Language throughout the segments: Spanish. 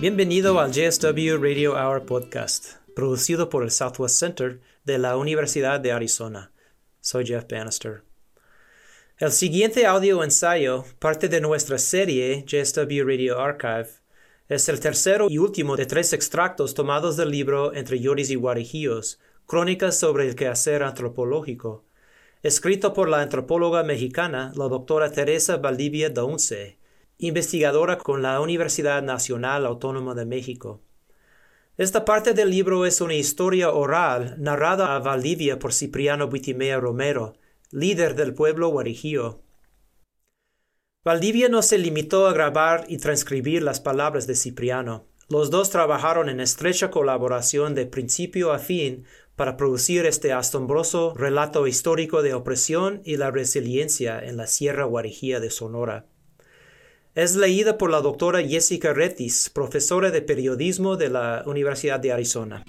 Bienvenido al JSW Radio Hour Podcast, producido por el Southwest Center de la Universidad de Arizona. Soy Jeff Bannister. El siguiente audio ensayo, parte de nuestra serie JSW Radio Archive, es el tercero y último de tres extractos tomados del libro Entre Lloris y Guarijíos, Crónicas sobre el quehacer antropológico, escrito por la antropóloga mexicana, la doctora Teresa Valdivia Daunce, investigadora con la Universidad Nacional Autónoma de México. Esta parte del libro es una historia oral narrada a Valdivia por Cipriano Buitimea Romero, líder del pueblo guarijío. Valdivia no se limitó a grabar y transcribir las palabras de Cipriano. Los dos trabajaron en estrecha colaboración de principio a fin para producir este asombroso relato histórico de opresión y la resiliencia en la Sierra Guarijía de Sonora. Es leída por la doctora Jessica Retis, profesora de periodismo de la Universidad de Arizona.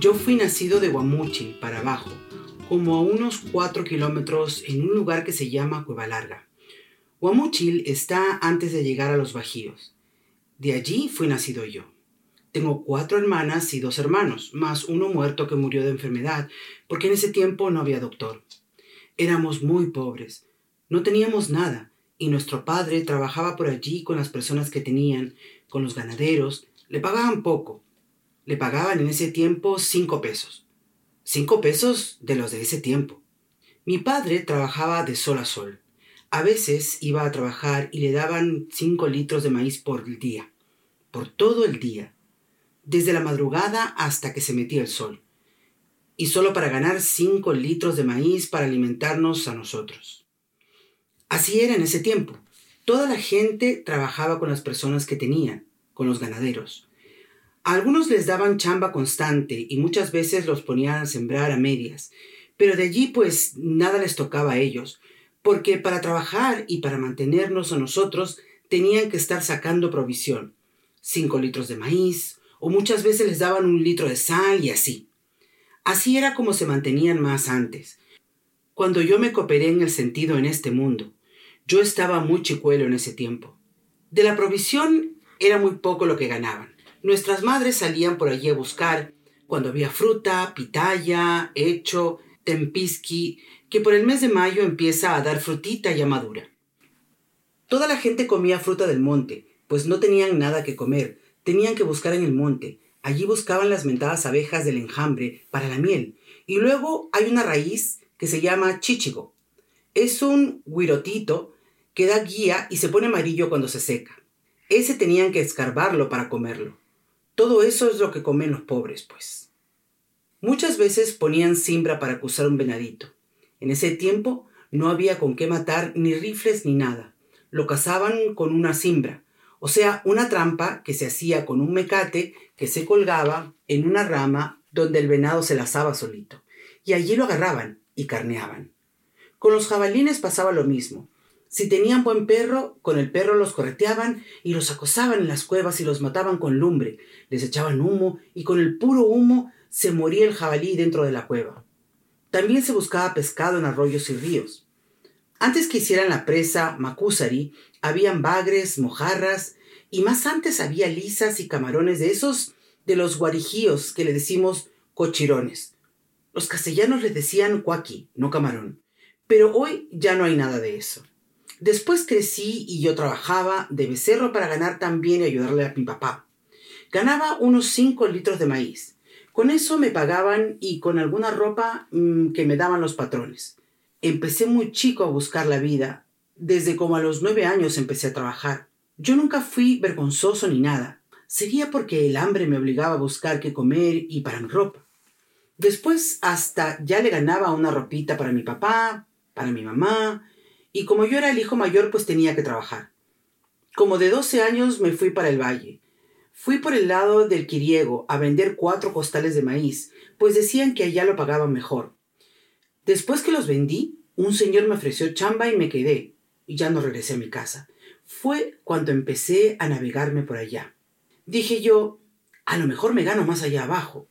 Yo fui nacido de Guamuchi para abajo, como a unos 4 kilómetros en un lugar que se llama Cueva Larga. Guamuchil está antes de llegar a los Bajíos. De allí fui nacido yo. Tengo cuatro hermanas y dos hermanos, más uno muerto que murió de enfermedad, porque en ese tiempo no había doctor. Éramos muy pobres, no teníamos nada, y nuestro padre trabajaba por allí con las personas que tenían, con los ganaderos, le pagaban poco. Le pagaban en ese tiempo cinco pesos. Cinco pesos de los de ese tiempo. Mi padre trabajaba de sol a sol. A veces iba a trabajar y le daban cinco litros de maíz por día, por todo el día desde la madrugada hasta que se metía el sol, y solo para ganar cinco litros de maíz para alimentarnos a nosotros. Así era en ese tiempo. Toda la gente trabajaba con las personas que tenían, con los ganaderos. A algunos les daban chamba constante y muchas veces los ponían a sembrar a medias, pero de allí pues nada les tocaba a ellos, porque para trabajar y para mantenernos a nosotros tenían que estar sacando provisión. Cinco litros de maíz, o muchas veces les daban un litro de sal y así. Así era como se mantenían más antes. Cuando yo me cooperé en el sentido en este mundo, yo estaba muy chicuelo en ese tiempo. De la provisión era muy poco lo que ganaban. Nuestras madres salían por allí a buscar cuando había fruta, pitaya, hecho, tempisqui, que por el mes de mayo empieza a dar frutita ya madura. Toda la gente comía fruta del monte, pues no tenían nada que comer, Tenían que buscar en el monte. Allí buscaban las mentadas abejas del enjambre para la miel. Y luego hay una raíz que se llama chichigo. Es un guirotito que da guía y se pone amarillo cuando se seca. Ese tenían que escarbarlo para comerlo. Todo eso es lo que comen los pobres, pues. Muchas veces ponían simbra para acusar un venadito. En ese tiempo no había con qué matar ni rifles ni nada. Lo cazaban con una simbra, o sea, una trampa que se hacía con un mecate que se colgaba en una rama donde el venado se lazaba solito. Y allí lo agarraban y carneaban. Con los jabalines pasaba lo mismo. Si tenían buen perro, con el perro los correteaban y los acosaban en las cuevas y los mataban con lumbre, les echaban humo y con el puro humo se moría el jabalí dentro de la cueva. También se buscaba pescado en arroyos y ríos. Antes que hicieran la presa Macusari, habían bagres, mojarras, y más antes había lisas y camarones de esos de los guarijíos que le decimos cochirones. Los castellanos le decían cuaqui, no camarón. Pero hoy ya no hay nada de eso. Después crecí y yo trabajaba de becerro para ganar también y ayudarle a mi papá. Ganaba unos cinco litros de maíz. Con eso me pagaban y con alguna ropa mm, que me daban los patrones. Empecé muy chico a buscar la vida desde como a los nueve años empecé a trabajar. Yo nunca fui vergonzoso ni nada. Sería porque el hambre me obligaba a buscar qué comer y para mi ropa. Después hasta ya le ganaba una ropita para mi papá, para mi mamá, y como yo era el hijo mayor pues tenía que trabajar. Como de doce años me fui para el valle. Fui por el lado del Quiriego a vender cuatro costales de maíz, pues decían que allá lo pagaban mejor. Después que los vendí, un señor me ofreció chamba y me quedé y ya no regresé a mi casa. Fue cuando empecé a navegarme por allá. Dije yo, a lo mejor me gano más allá abajo.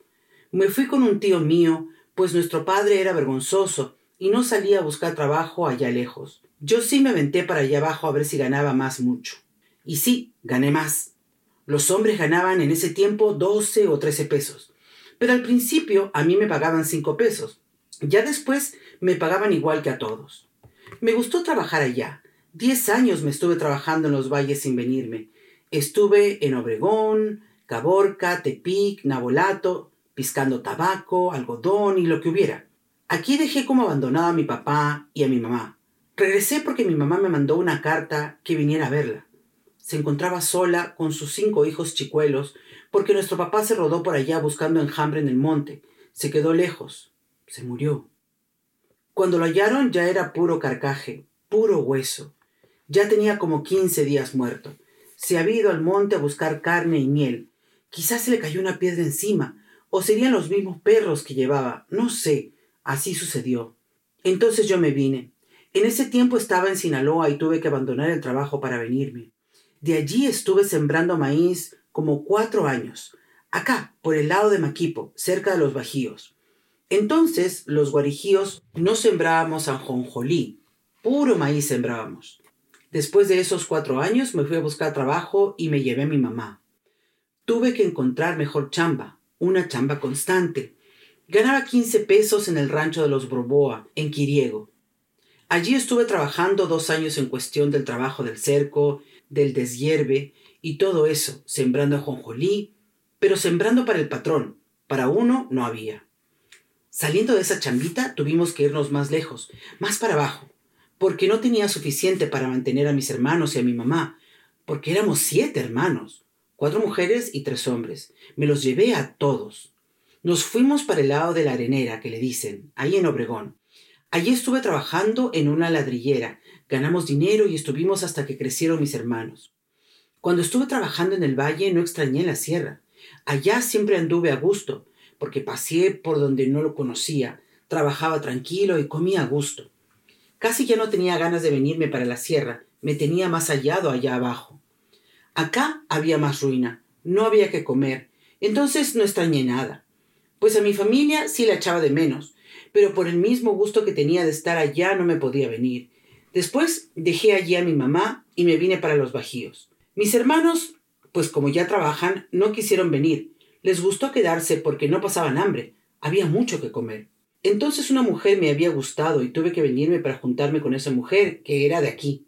Me fui con un tío mío, pues nuestro padre era vergonzoso y no salía a buscar trabajo allá lejos. Yo sí me aventé para allá abajo a ver si ganaba más mucho. Y sí, gané más. Los hombres ganaban en ese tiempo 12 o 13 pesos. Pero al principio a mí me pagaban 5 pesos. Ya después me pagaban igual que a todos. Me gustó trabajar allá. Diez años me estuve trabajando en los valles sin venirme. Estuve en Obregón, Caborca, Tepic, Nabolato, piscando tabaco, algodón y lo que hubiera. Aquí dejé como abandonado a mi papá y a mi mamá. Regresé porque mi mamá me mandó una carta que viniera a verla. Se encontraba sola con sus cinco hijos chicuelos porque nuestro papá se rodó por allá buscando enjambre en el monte. Se quedó lejos. Se murió. Cuando lo hallaron ya era puro carcaje, puro hueso. Ya tenía como quince días muerto. Se había ido al monte a buscar carne y miel. Quizás se le cayó una piedra encima, o serían los mismos perros que llevaba, no sé. Así sucedió. Entonces yo me vine. En ese tiempo estaba en Sinaloa y tuve que abandonar el trabajo para venirme. De allí estuve sembrando maíz como cuatro años, acá, por el lado de Maquipo, cerca de los Bajíos. Entonces los guarijíos no sembrábamos anjonjolí, puro maíz sembrábamos. Después de esos cuatro años me fui a buscar trabajo y me llevé a mi mamá. Tuve que encontrar mejor chamba, una chamba constante. Ganaba 15 pesos en el rancho de los Borboa, en Quiriego. Allí estuve trabajando dos años en cuestión del trabajo del cerco, del deshierve y todo eso, sembrando ajonjolí, pero sembrando para el patrón, para uno no había. Saliendo de esa chambita tuvimos que irnos más lejos, más para abajo, porque no tenía suficiente para mantener a mis hermanos y a mi mamá, porque éramos siete hermanos cuatro mujeres y tres hombres. Me los llevé a todos. Nos fuimos para el lado de la arenera, que le dicen, ahí en Obregón. Allí estuve trabajando en una ladrillera. Ganamos dinero y estuvimos hasta que crecieron mis hermanos. Cuando estuve trabajando en el valle no extrañé la sierra. Allá siempre anduve a gusto, porque pasé por donde no lo conocía, trabajaba tranquilo y comía a gusto. Casi ya no tenía ganas de venirme para la sierra, me tenía más hallado allá abajo. Acá había más ruina, no había que comer, entonces no extrañé nada. Pues a mi familia sí la echaba de menos, pero por el mismo gusto que tenía de estar allá no me podía venir. Después dejé allí a mi mamá y me vine para los Bajíos. Mis hermanos, pues como ya trabajan, no quisieron venir. Les gustó quedarse porque no pasaban hambre. Había mucho que comer. Entonces una mujer me había gustado y tuve que venirme para juntarme con esa mujer, que era de aquí.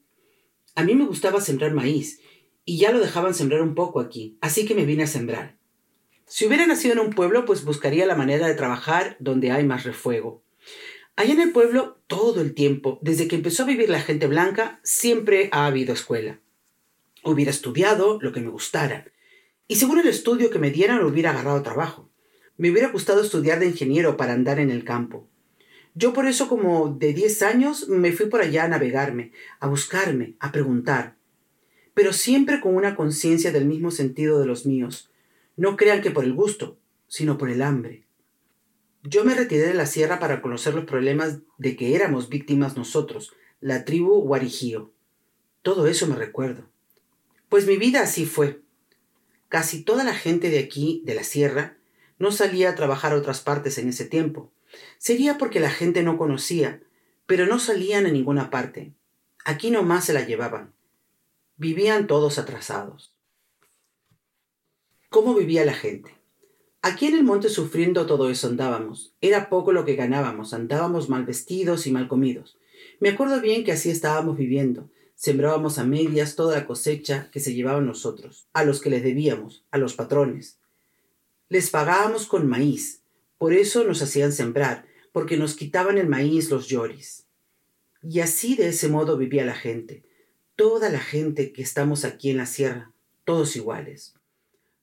A mí me gustaba sembrar maíz, y ya lo dejaban sembrar un poco aquí, así que me vine a sembrar. Si hubiera nacido en un pueblo, pues buscaría la manera de trabajar donde hay más refuego. Allá en el pueblo, todo el tiempo, desde que empezó a vivir la gente blanca, siempre ha habido escuela. Hubiera estudiado lo que me gustara. Y según el estudio que me dieran, hubiera agarrado trabajo. Me hubiera gustado estudiar de ingeniero para andar en el campo. Yo por eso como de 10 años me fui por allá a navegarme, a buscarme, a preguntar pero siempre con una conciencia del mismo sentido de los míos. No crean que por el gusto, sino por el hambre. Yo me retiré de la sierra para conocer los problemas de que éramos víctimas nosotros, la tribu Guarijío. Todo eso me recuerdo. Pues mi vida así fue. Casi toda la gente de aquí, de la sierra, no salía a trabajar a otras partes en ese tiempo. Sería porque la gente no conocía, pero no salían a ninguna parte. Aquí nomás se la llevaban. Vivían todos atrasados. ¿Cómo vivía la gente? Aquí en el monte sufriendo todo eso andábamos. Era poco lo que ganábamos, andábamos mal vestidos y mal comidos. Me acuerdo bien que así estábamos viviendo. Sembrábamos a medias toda la cosecha que se llevaban nosotros, a los que les debíamos, a los patrones. Les pagábamos con maíz, por eso nos hacían sembrar, porque nos quitaban el maíz los lloris. Y así de ese modo vivía la gente toda la gente que estamos aquí en la sierra, todos iguales.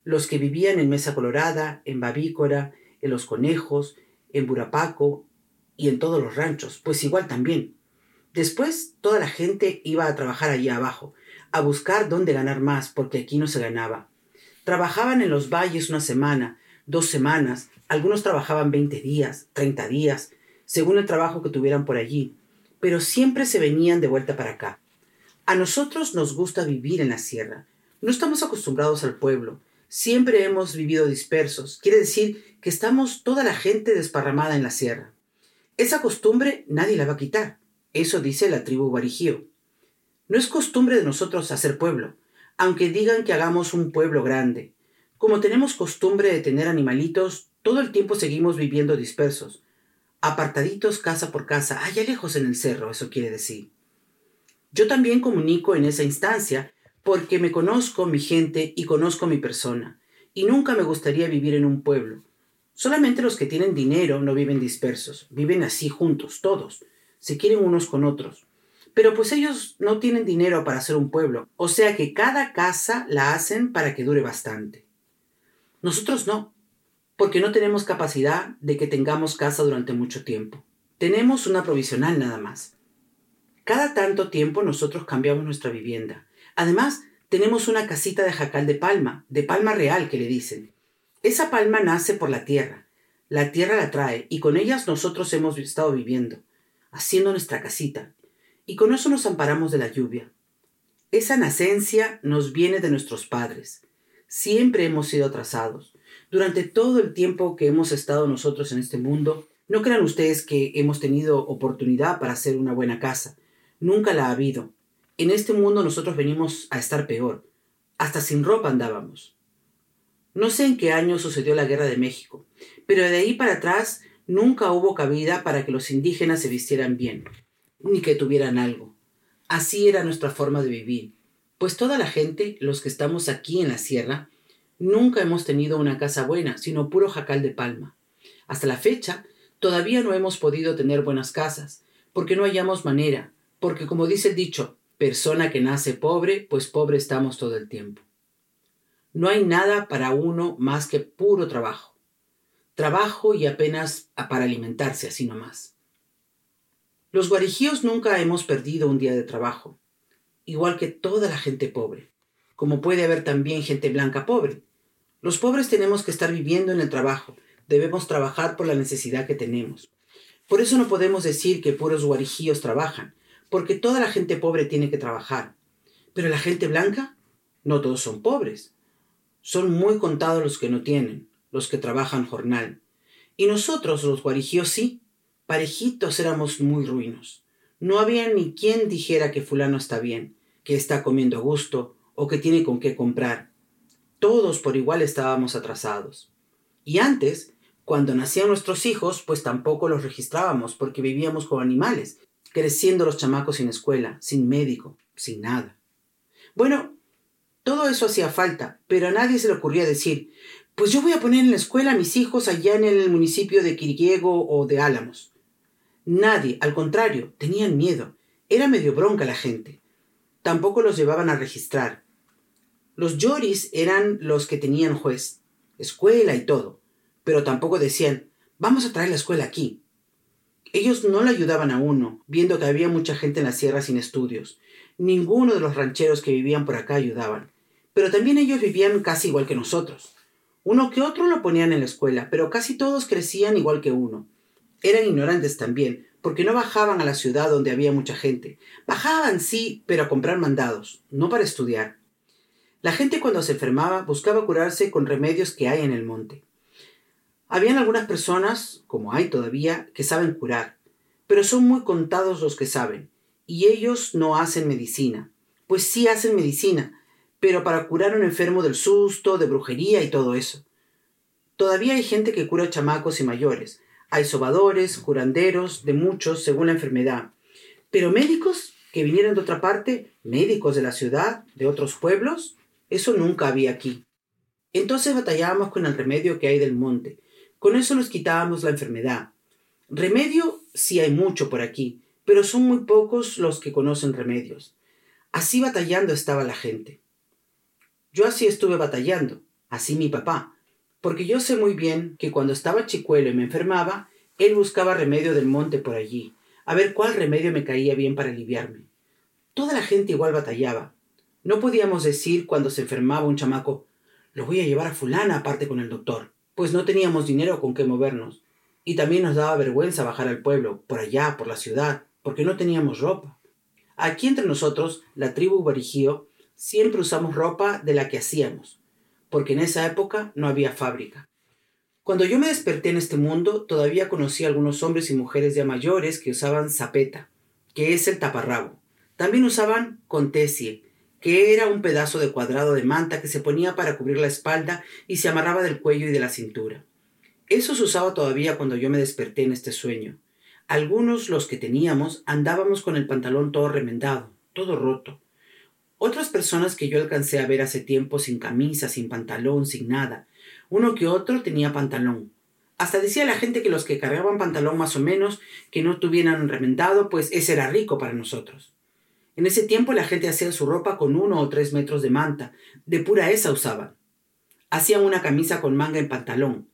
Los que vivían en Mesa Colorada, en Babícora, en Los Conejos, en Burapaco y en todos los ranchos, pues igual también. Después toda la gente iba a trabajar allí abajo, a buscar dónde ganar más, porque aquí no se ganaba. Trabajaban en los valles una semana, dos semanas, algunos trabajaban 20 días, 30 días, según el trabajo que tuvieran por allí, pero siempre se venían de vuelta para acá. A nosotros nos gusta vivir en la sierra. No estamos acostumbrados al pueblo. Siempre hemos vivido dispersos. Quiere decir que estamos toda la gente desparramada en la sierra. Esa costumbre nadie la va a quitar. Eso dice la tribu Guarijío. No es costumbre de nosotros hacer pueblo, aunque digan que hagamos un pueblo grande. Como tenemos costumbre de tener animalitos, todo el tiempo seguimos viviendo dispersos, apartaditos casa por casa, allá lejos en el cerro, eso quiere decir. Yo también comunico en esa instancia porque me conozco mi gente y conozco mi persona, y nunca me gustaría vivir en un pueblo. Solamente los que tienen dinero no viven dispersos, viven así juntos, todos, se quieren unos con otros. Pero pues ellos no tienen dinero para hacer un pueblo, o sea que cada casa la hacen para que dure bastante. Nosotros no, porque no tenemos capacidad de que tengamos casa durante mucho tiempo. Tenemos una provisional nada más. Cada tanto tiempo nosotros cambiamos nuestra vivienda. Además, tenemos una casita de jacal de palma, de palma real que le dicen. Esa palma nace por la tierra. La tierra la trae y con ellas nosotros hemos estado viviendo, haciendo nuestra casita. Y con eso nos amparamos de la lluvia. Esa nacencia nos viene de nuestros padres. Siempre hemos sido atrasados. Durante todo el tiempo que hemos estado nosotros en este mundo, no crean ustedes que hemos tenido oportunidad para hacer una buena casa. Nunca la ha habido. En este mundo nosotros venimos a estar peor. Hasta sin ropa andábamos. No sé en qué año sucedió la guerra de México, pero de ahí para atrás nunca hubo cabida para que los indígenas se vistieran bien, ni que tuvieran algo. Así era nuestra forma de vivir, pues toda la gente, los que estamos aquí en la sierra, nunca hemos tenido una casa buena, sino puro jacal de palma. Hasta la fecha, todavía no hemos podido tener buenas casas, porque no hallamos manera, porque como dice el dicho, persona que nace pobre, pues pobre estamos todo el tiempo. No hay nada para uno más que puro trabajo. Trabajo y apenas para alimentarse así nomás. Los guarijíos nunca hemos perdido un día de trabajo, igual que toda la gente pobre, como puede haber también gente blanca pobre. Los pobres tenemos que estar viviendo en el trabajo, debemos trabajar por la necesidad que tenemos. Por eso no podemos decir que puros guarijíos trabajan, porque toda la gente pobre tiene que trabajar. Pero la gente blanca, no todos son pobres. Son muy contados los que no tienen, los que trabajan jornal. Y nosotros, los guarijíos, sí, parejitos éramos muy ruinos. No había ni quien dijera que fulano está bien, que está comiendo a gusto o que tiene con qué comprar. Todos por igual estábamos atrasados. Y antes, cuando nacían nuestros hijos, pues tampoco los registrábamos porque vivíamos con animales creciendo los chamacos sin escuela, sin médico, sin nada. Bueno, todo eso hacía falta, pero a nadie se le ocurría decir, pues yo voy a poner en la escuela a mis hijos allá en el municipio de Quiriego o de Álamos. Nadie, al contrario, tenían miedo. Era medio bronca la gente. Tampoco los llevaban a registrar. Los lloris eran los que tenían juez, escuela y todo, pero tampoco decían, vamos a traer la escuela aquí. Ellos no le ayudaban a uno, viendo que había mucha gente en la sierra sin estudios. Ninguno de los rancheros que vivían por acá ayudaban. Pero también ellos vivían casi igual que nosotros. Uno que otro lo ponían en la escuela, pero casi todos crecían igual que uno. Eran ignorantes también, porque no bajaban a la ciudad donde había mucha gente. Bajaban, sí, pero a comprar mandados, no para estudiar. La gente cuando se enfermaba buscaba curarse con remedios que hay en el monte. Habían algunas personas, como hay todavía, que saben curar, pero son muy contados los que saben, y ellos no hacen medicina. Pues sí hacen medicina, pero para curar a un enfermo del susto, de brujería y todo eso. Todavía hay gente que cura chamacos y mayores. Hay sobadores, curanderos, de muchos, según la enfermedad. Pero médicos que vinieran de otra parte, médicos de la ciudad, de otros pueblos, eso nunca había aquí. Entonces batallábamos con el remedio que hay del monte, con eso nos quitábamos la enfermedad. Remedio sí hay mucho por aquí, pero son muy pocos los que conocen remedios. Así batallando estaba la gente. Yo así estuve batallando, así mi papá, porque yo sé muy bien que cuando estaba chicuelo y me enfermaba, él buscaba remedio del monte por allí, a ver cuál remedio me caía bien para aliviarme. Toda la gente igual batallaba. No podíamos decir cuando se enfermaba un chamaco, lo voy a llevar a fulana aparte con el doctor pues no teníamos dinero con qué movernos. Y también nos daba vergüenza bajar al pueblo, por allá, por la ciudad, porque no teníamos ropa. Aquí entre nosotros, la tribu Barijío, siempre usamos ropa de la que hacíamos, porque en esa época no había fábrica. Cuando yo me desperté en este mundo, todavía conocí a algunos hombres y mujeres ya mayores que usaban zapeta, que es el taparrabo. También usaban contesie, que era un pedazo de cuadrado de manta que se ponía para cubrir la espalda y se amarraba del cuello y de la cintura. Eso se usaba todavía cuando yo me desperté en este sueño. Algunos, los que teníamos, andábamos con el pantalón todo remendado, todo roto. Otras personas que yo alcancé a ver hace tiempo sin camisa, sin pantalón, sin nada. Uno que otro tenía pantalón. Hasta decía la gente que los que cargaban pantalón más o menos, que no tuvieran remendado, pues ese era rico para nosotros. En ese tiempo la gente hacía su ropa con uno o tres metros de manta, de pura esa usaban. Hacían una camisa con manga en pantalón.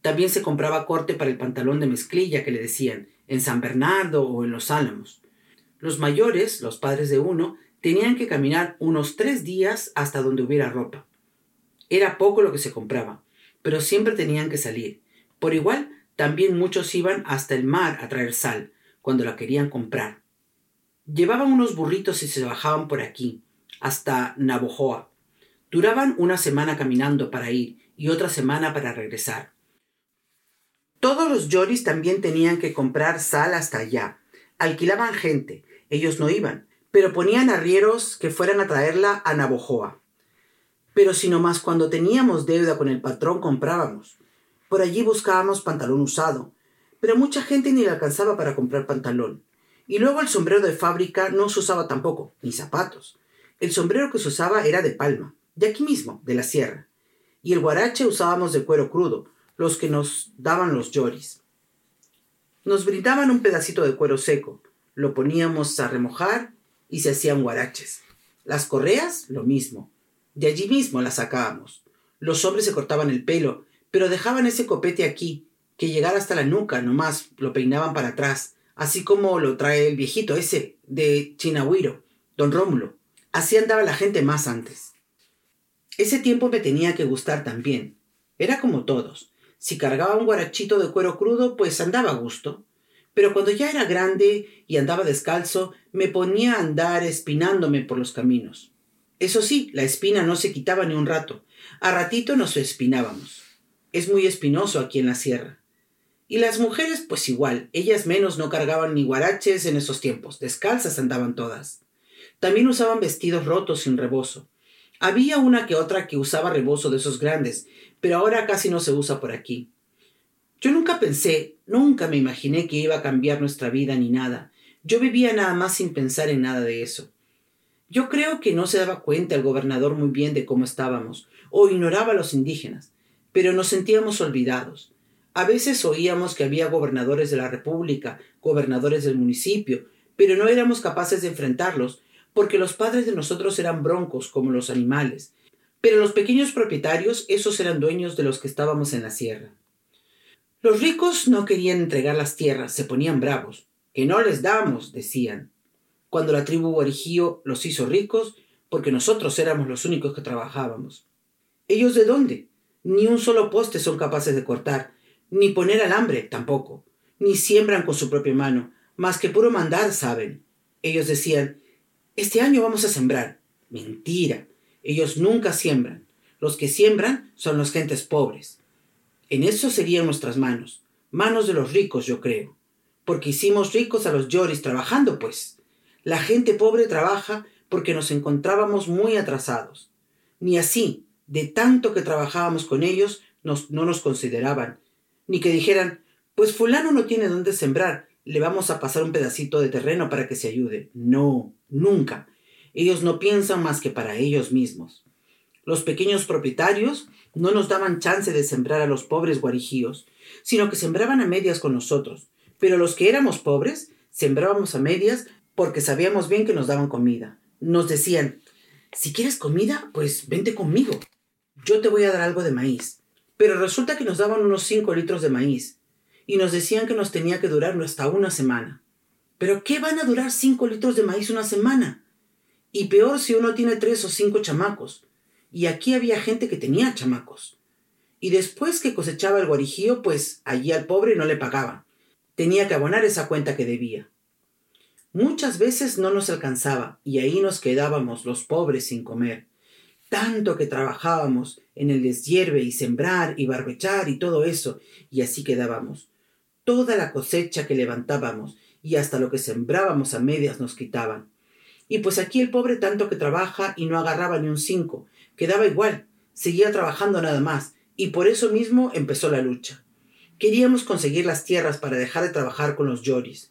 También se compraba corte para el pantalón de mezclilla que le decían, en San Bernardo o en Los Álamos. Los mayores, los padres de uno, tenían que caminar unos tres días hasta donde hubiera ropa. Era poco lo que se compraba, pero siempre tenían que salir. Por igual, también muchos iban hasta el mar a traer sal, cuando la querían comprar. Llevaban unos burritos y se bajaban por aquí, hasta Navojoa. Duraban una semana caminando para ir y otra semana para regresar. Todos los yoris también tenían que comprar sal hasta allá. Alquilaban gente, ellos no iban, pero ponían arrieros que fueran a traerla a Navojoa. Pero si no más cuando teníamos deuda con el patrón comprábamos. Por allí buscábamos pantalón usado, pero mucha gente ni le alcanzaba para comprar pantalón. Y luego el sombrero de fábrica no se usaba tampoco, ni zapatos. El sombrero que se usaba era de palma, de aquí mismo, de la sierra. Y el guarache usábamos de cuero crudo, los que nos daban los lloris. Nos brindaban un pedacito de cuero seco, lo poníamos a remojar y se hacían guaraches. Las correas, lo mismo. De allí mismo las sacábamos. Los hombres se cortaban el pelo, pero dejaban ese copete aquí, que llegara hasta la nuca, nomás lo peinaban para atrás, así como lo trae el viejito ese de Chinahuiro, don Rómulo. Así andaba la gente más antes. Ese tiempo me tenía que gustar también. Era como todos. Si cargaba un guarachito de cuero crudo, pues andaba a gusto. Pero cuando ya era grande y andaba descalzo, me ponía a andar espinándome por los caminos. Eso sí, la espina no se quitaba ni un rato. A ratito nos espinábamos. Es muy espinoso aquí en la sierra. Y las mujeres, pues igual, ellas menos no cargaban ni guaraches en esos tiempos, descalzas andaban todas. También usaban vestidos rotos sin rebozo. Había una que otra que usaba rebozo de esos grandes, pero ahora casi no se usa por aquí. Yo nunca pensé, nunca me imaginé que iba a cambiar nuestra vida ni nada. Yo vivía nada más sin pensar en nada de eso. Yo creo que no se daba cuenta el gobernador muy bien de cómo estábamos, o ignoraba a los indígenas, pero nos sentíamos olvidados. A veces oíamos que había gobernadores de la República, gobernadores del municipio, pero no éramos capaces de enfrentarlos, porque los padres de nosotros eran broncos como los animales. Pero los pequeños propietarios, esos eran dueños de los que estábamos en la sierra. Los ricos no querían entregar las tierras, se ponían bravos. Que no les damos, decían. Cuando la tribu Guarijío los hizo ricos, porque nosotros éramos los únicos que trabajábamos. ¿Ellos de dónde? Ni un solo poste son capaces de cortar, ni poner alambre tampoco, ni siembran con su propia mano, más que puro mandar saben. Ellos decían, este año vamos a sembrar. Mentira, ellos nunca siembran. Los que siembran son las gentes pobres. En eso serían nuestras manos, manos de los ricos, yo creo, porque hicimos ricos a los lloris trabajando, pues. La gente pobre trabaja porque nos encontrábamos muy atrasados. Ni así, de tanto que trabajábamos con ellos, no nos consideraban, ni que dijeran, pues fulano no tiene dónde sembrar, le vamos a pasar un pedacito de terreno para que se ayude. No, nunca. Ellos no piensan más que para ellos mismos. Los pequeños propietarios no nos daban chance de sembrar a los pobres guarijíos, sino que sembraban a medias con nosotros. Pero los que éramos pobres, sembrábamos a medias porque sabíamos bien que nos daban comida. Nos decían, si quieres comida, pues vente conmigo. Yo te voy a dar algo de maíz. Pero resulta que nos daban unos 5 litros de maíz y nos decían que nos tenía que durar hasta una semana. ¿Pero qué van a durar 5 litros de maíz una semana? Y peor si uno tiene tres o cinco chamacos. Y aquí había gente que tenía chamacos. Y después que cosechaba el guarijío, pues allí al pobre no le pagaba. Tenía que abonar esa cuenta que debía. Muchas veces no nos alcanzaba y ahí nos quedábamos los pobres sin comer. Tanto que trabajábamos en el deshierve y sembrar y barbechar y todo eso, y así quedábamos. Toda la cosecha que levantábamos y hasta lo que sembrábamos a medias nos quitaban. Y pues aquí el pobre tanto que trabaja y no agarraba ni un cinco, quedaba igual, seguía trabajando nada más, y por eso mismo empezó la lucha. Queríamos conseguir las tierras para dejar de trabajar con los yoris.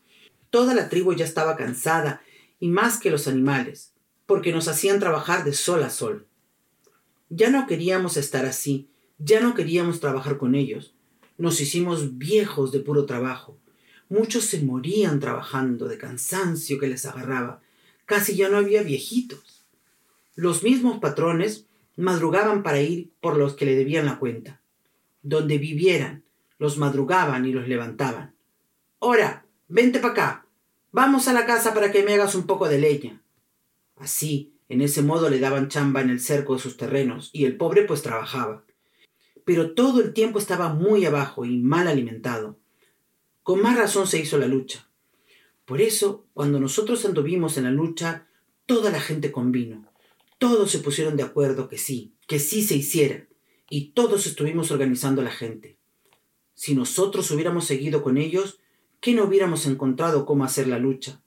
Toda la tribu ya estaba cansada, y más que los animales, porque nos hacían trabajar de sol a sol. Ya no queríamos estar así, ya no queríamos trabajar con ellos. Nos hicimos viejos de puro trabajo. Muchos se morían trabajando de cansancio que les agarraba. Casi ya no había viejitos. Los mismos patrones madrugaban para ir por los que le debían la cuenta. Donde vivieran, los madrugaban y los levantaban. Ora, vente para acá. Vamos a la casa para que me hagas un poco de leña. Así, en ese modo le daban chamba en el cerco de sus terrenos, y el pobre pues trabajaba. Pero todo el tiempo estaba muy abajo y mal alimentado. Con más razón se hizo la lucha. Por eso, cuando nosotros anduvimos en la lucha, toda la gente convino. Todos se pusieron de acuerdo que sí, que sí se hiciera, y todos estuvimos organizando la gente. Si nosotros hubiéramos seguido con ellos, ¿qué no hubiéramos encontrado cómo hacer la lucha?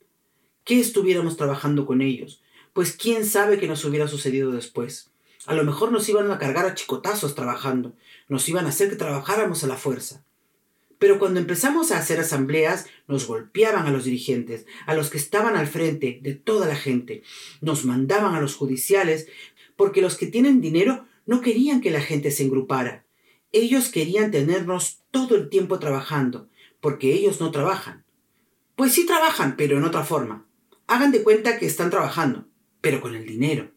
¿Qué estuviéramos trabajando con ellos? Pues quién sabe qué nos hubiera sucedido después. A lo mejor nos iban a cargar a chicotazos trabajando, nos iban a hacer que trabajáramos a la fuerza. Pero cuando empezamos a hacer asambleas, nos golpeaban a los dirigentes, a los que estaban al frente de toda la gente, nos mandaban a los judiciales, porque los que tienen dinero no querían que la gente se engrupara. Ellos querían tenernos todo el tiempo trabajando, porque ellos no trabajan. Pues sí trabajan, pero en otra forma. Hagan de cuenta que están trabajando, pero con el dinero.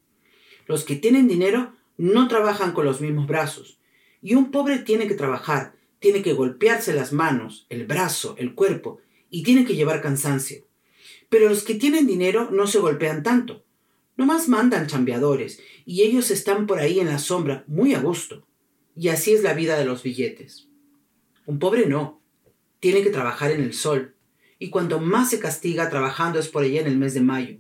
Los que tienen dinero no trabajan con los mismos brazos. Y un pobre tiene que trabajar, tiene que golpearse las manos, el brazo, el cuerpo, y tiene que llevar cansancio. Pero los que tienen dinero no se golpean tanto. Nomás mandan chambeadores, y ellos están por ahí en la sombra, muy a gusto. Y así es la vida de los billetes. Un pobre no. Tiene que trabajar en el sol. Y cuando más se castiga trabajando es por allá en el mes de mayo,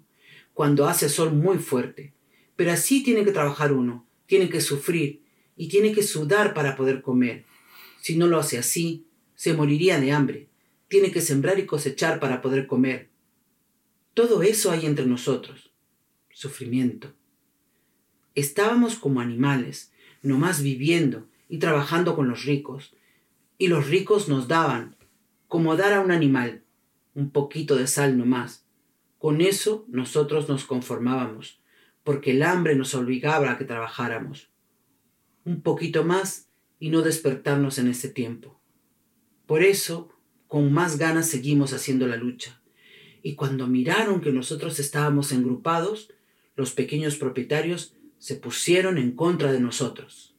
cuando hace sol muy fuerte. Pero así tiene que trabajar uno, tiene que sufrir y tiene que sudar para poder comer. Si no lo hace así, se moriría de hambre. Tiene que sembrar y cosechar para poder comer. Todo eso hay entre nosotros. Sufrimiento. Estábamos como animales, nomás viviendo y trabajando con los ricos. Y los ricos nos daban, como dar a un animal, un poquito de sal nomás. Con eso nosotros nos conformábamos, porque el hambre nos obligaba a que trabajáramos. Un poquito más y no despertarnos en ese tiempo. Por eso, con más ganas seguimos haciendo la lucha. Y cuando miraron que nosotros estábamos engrupados, los pequeños propietarios se pusieron en contra de nosotros.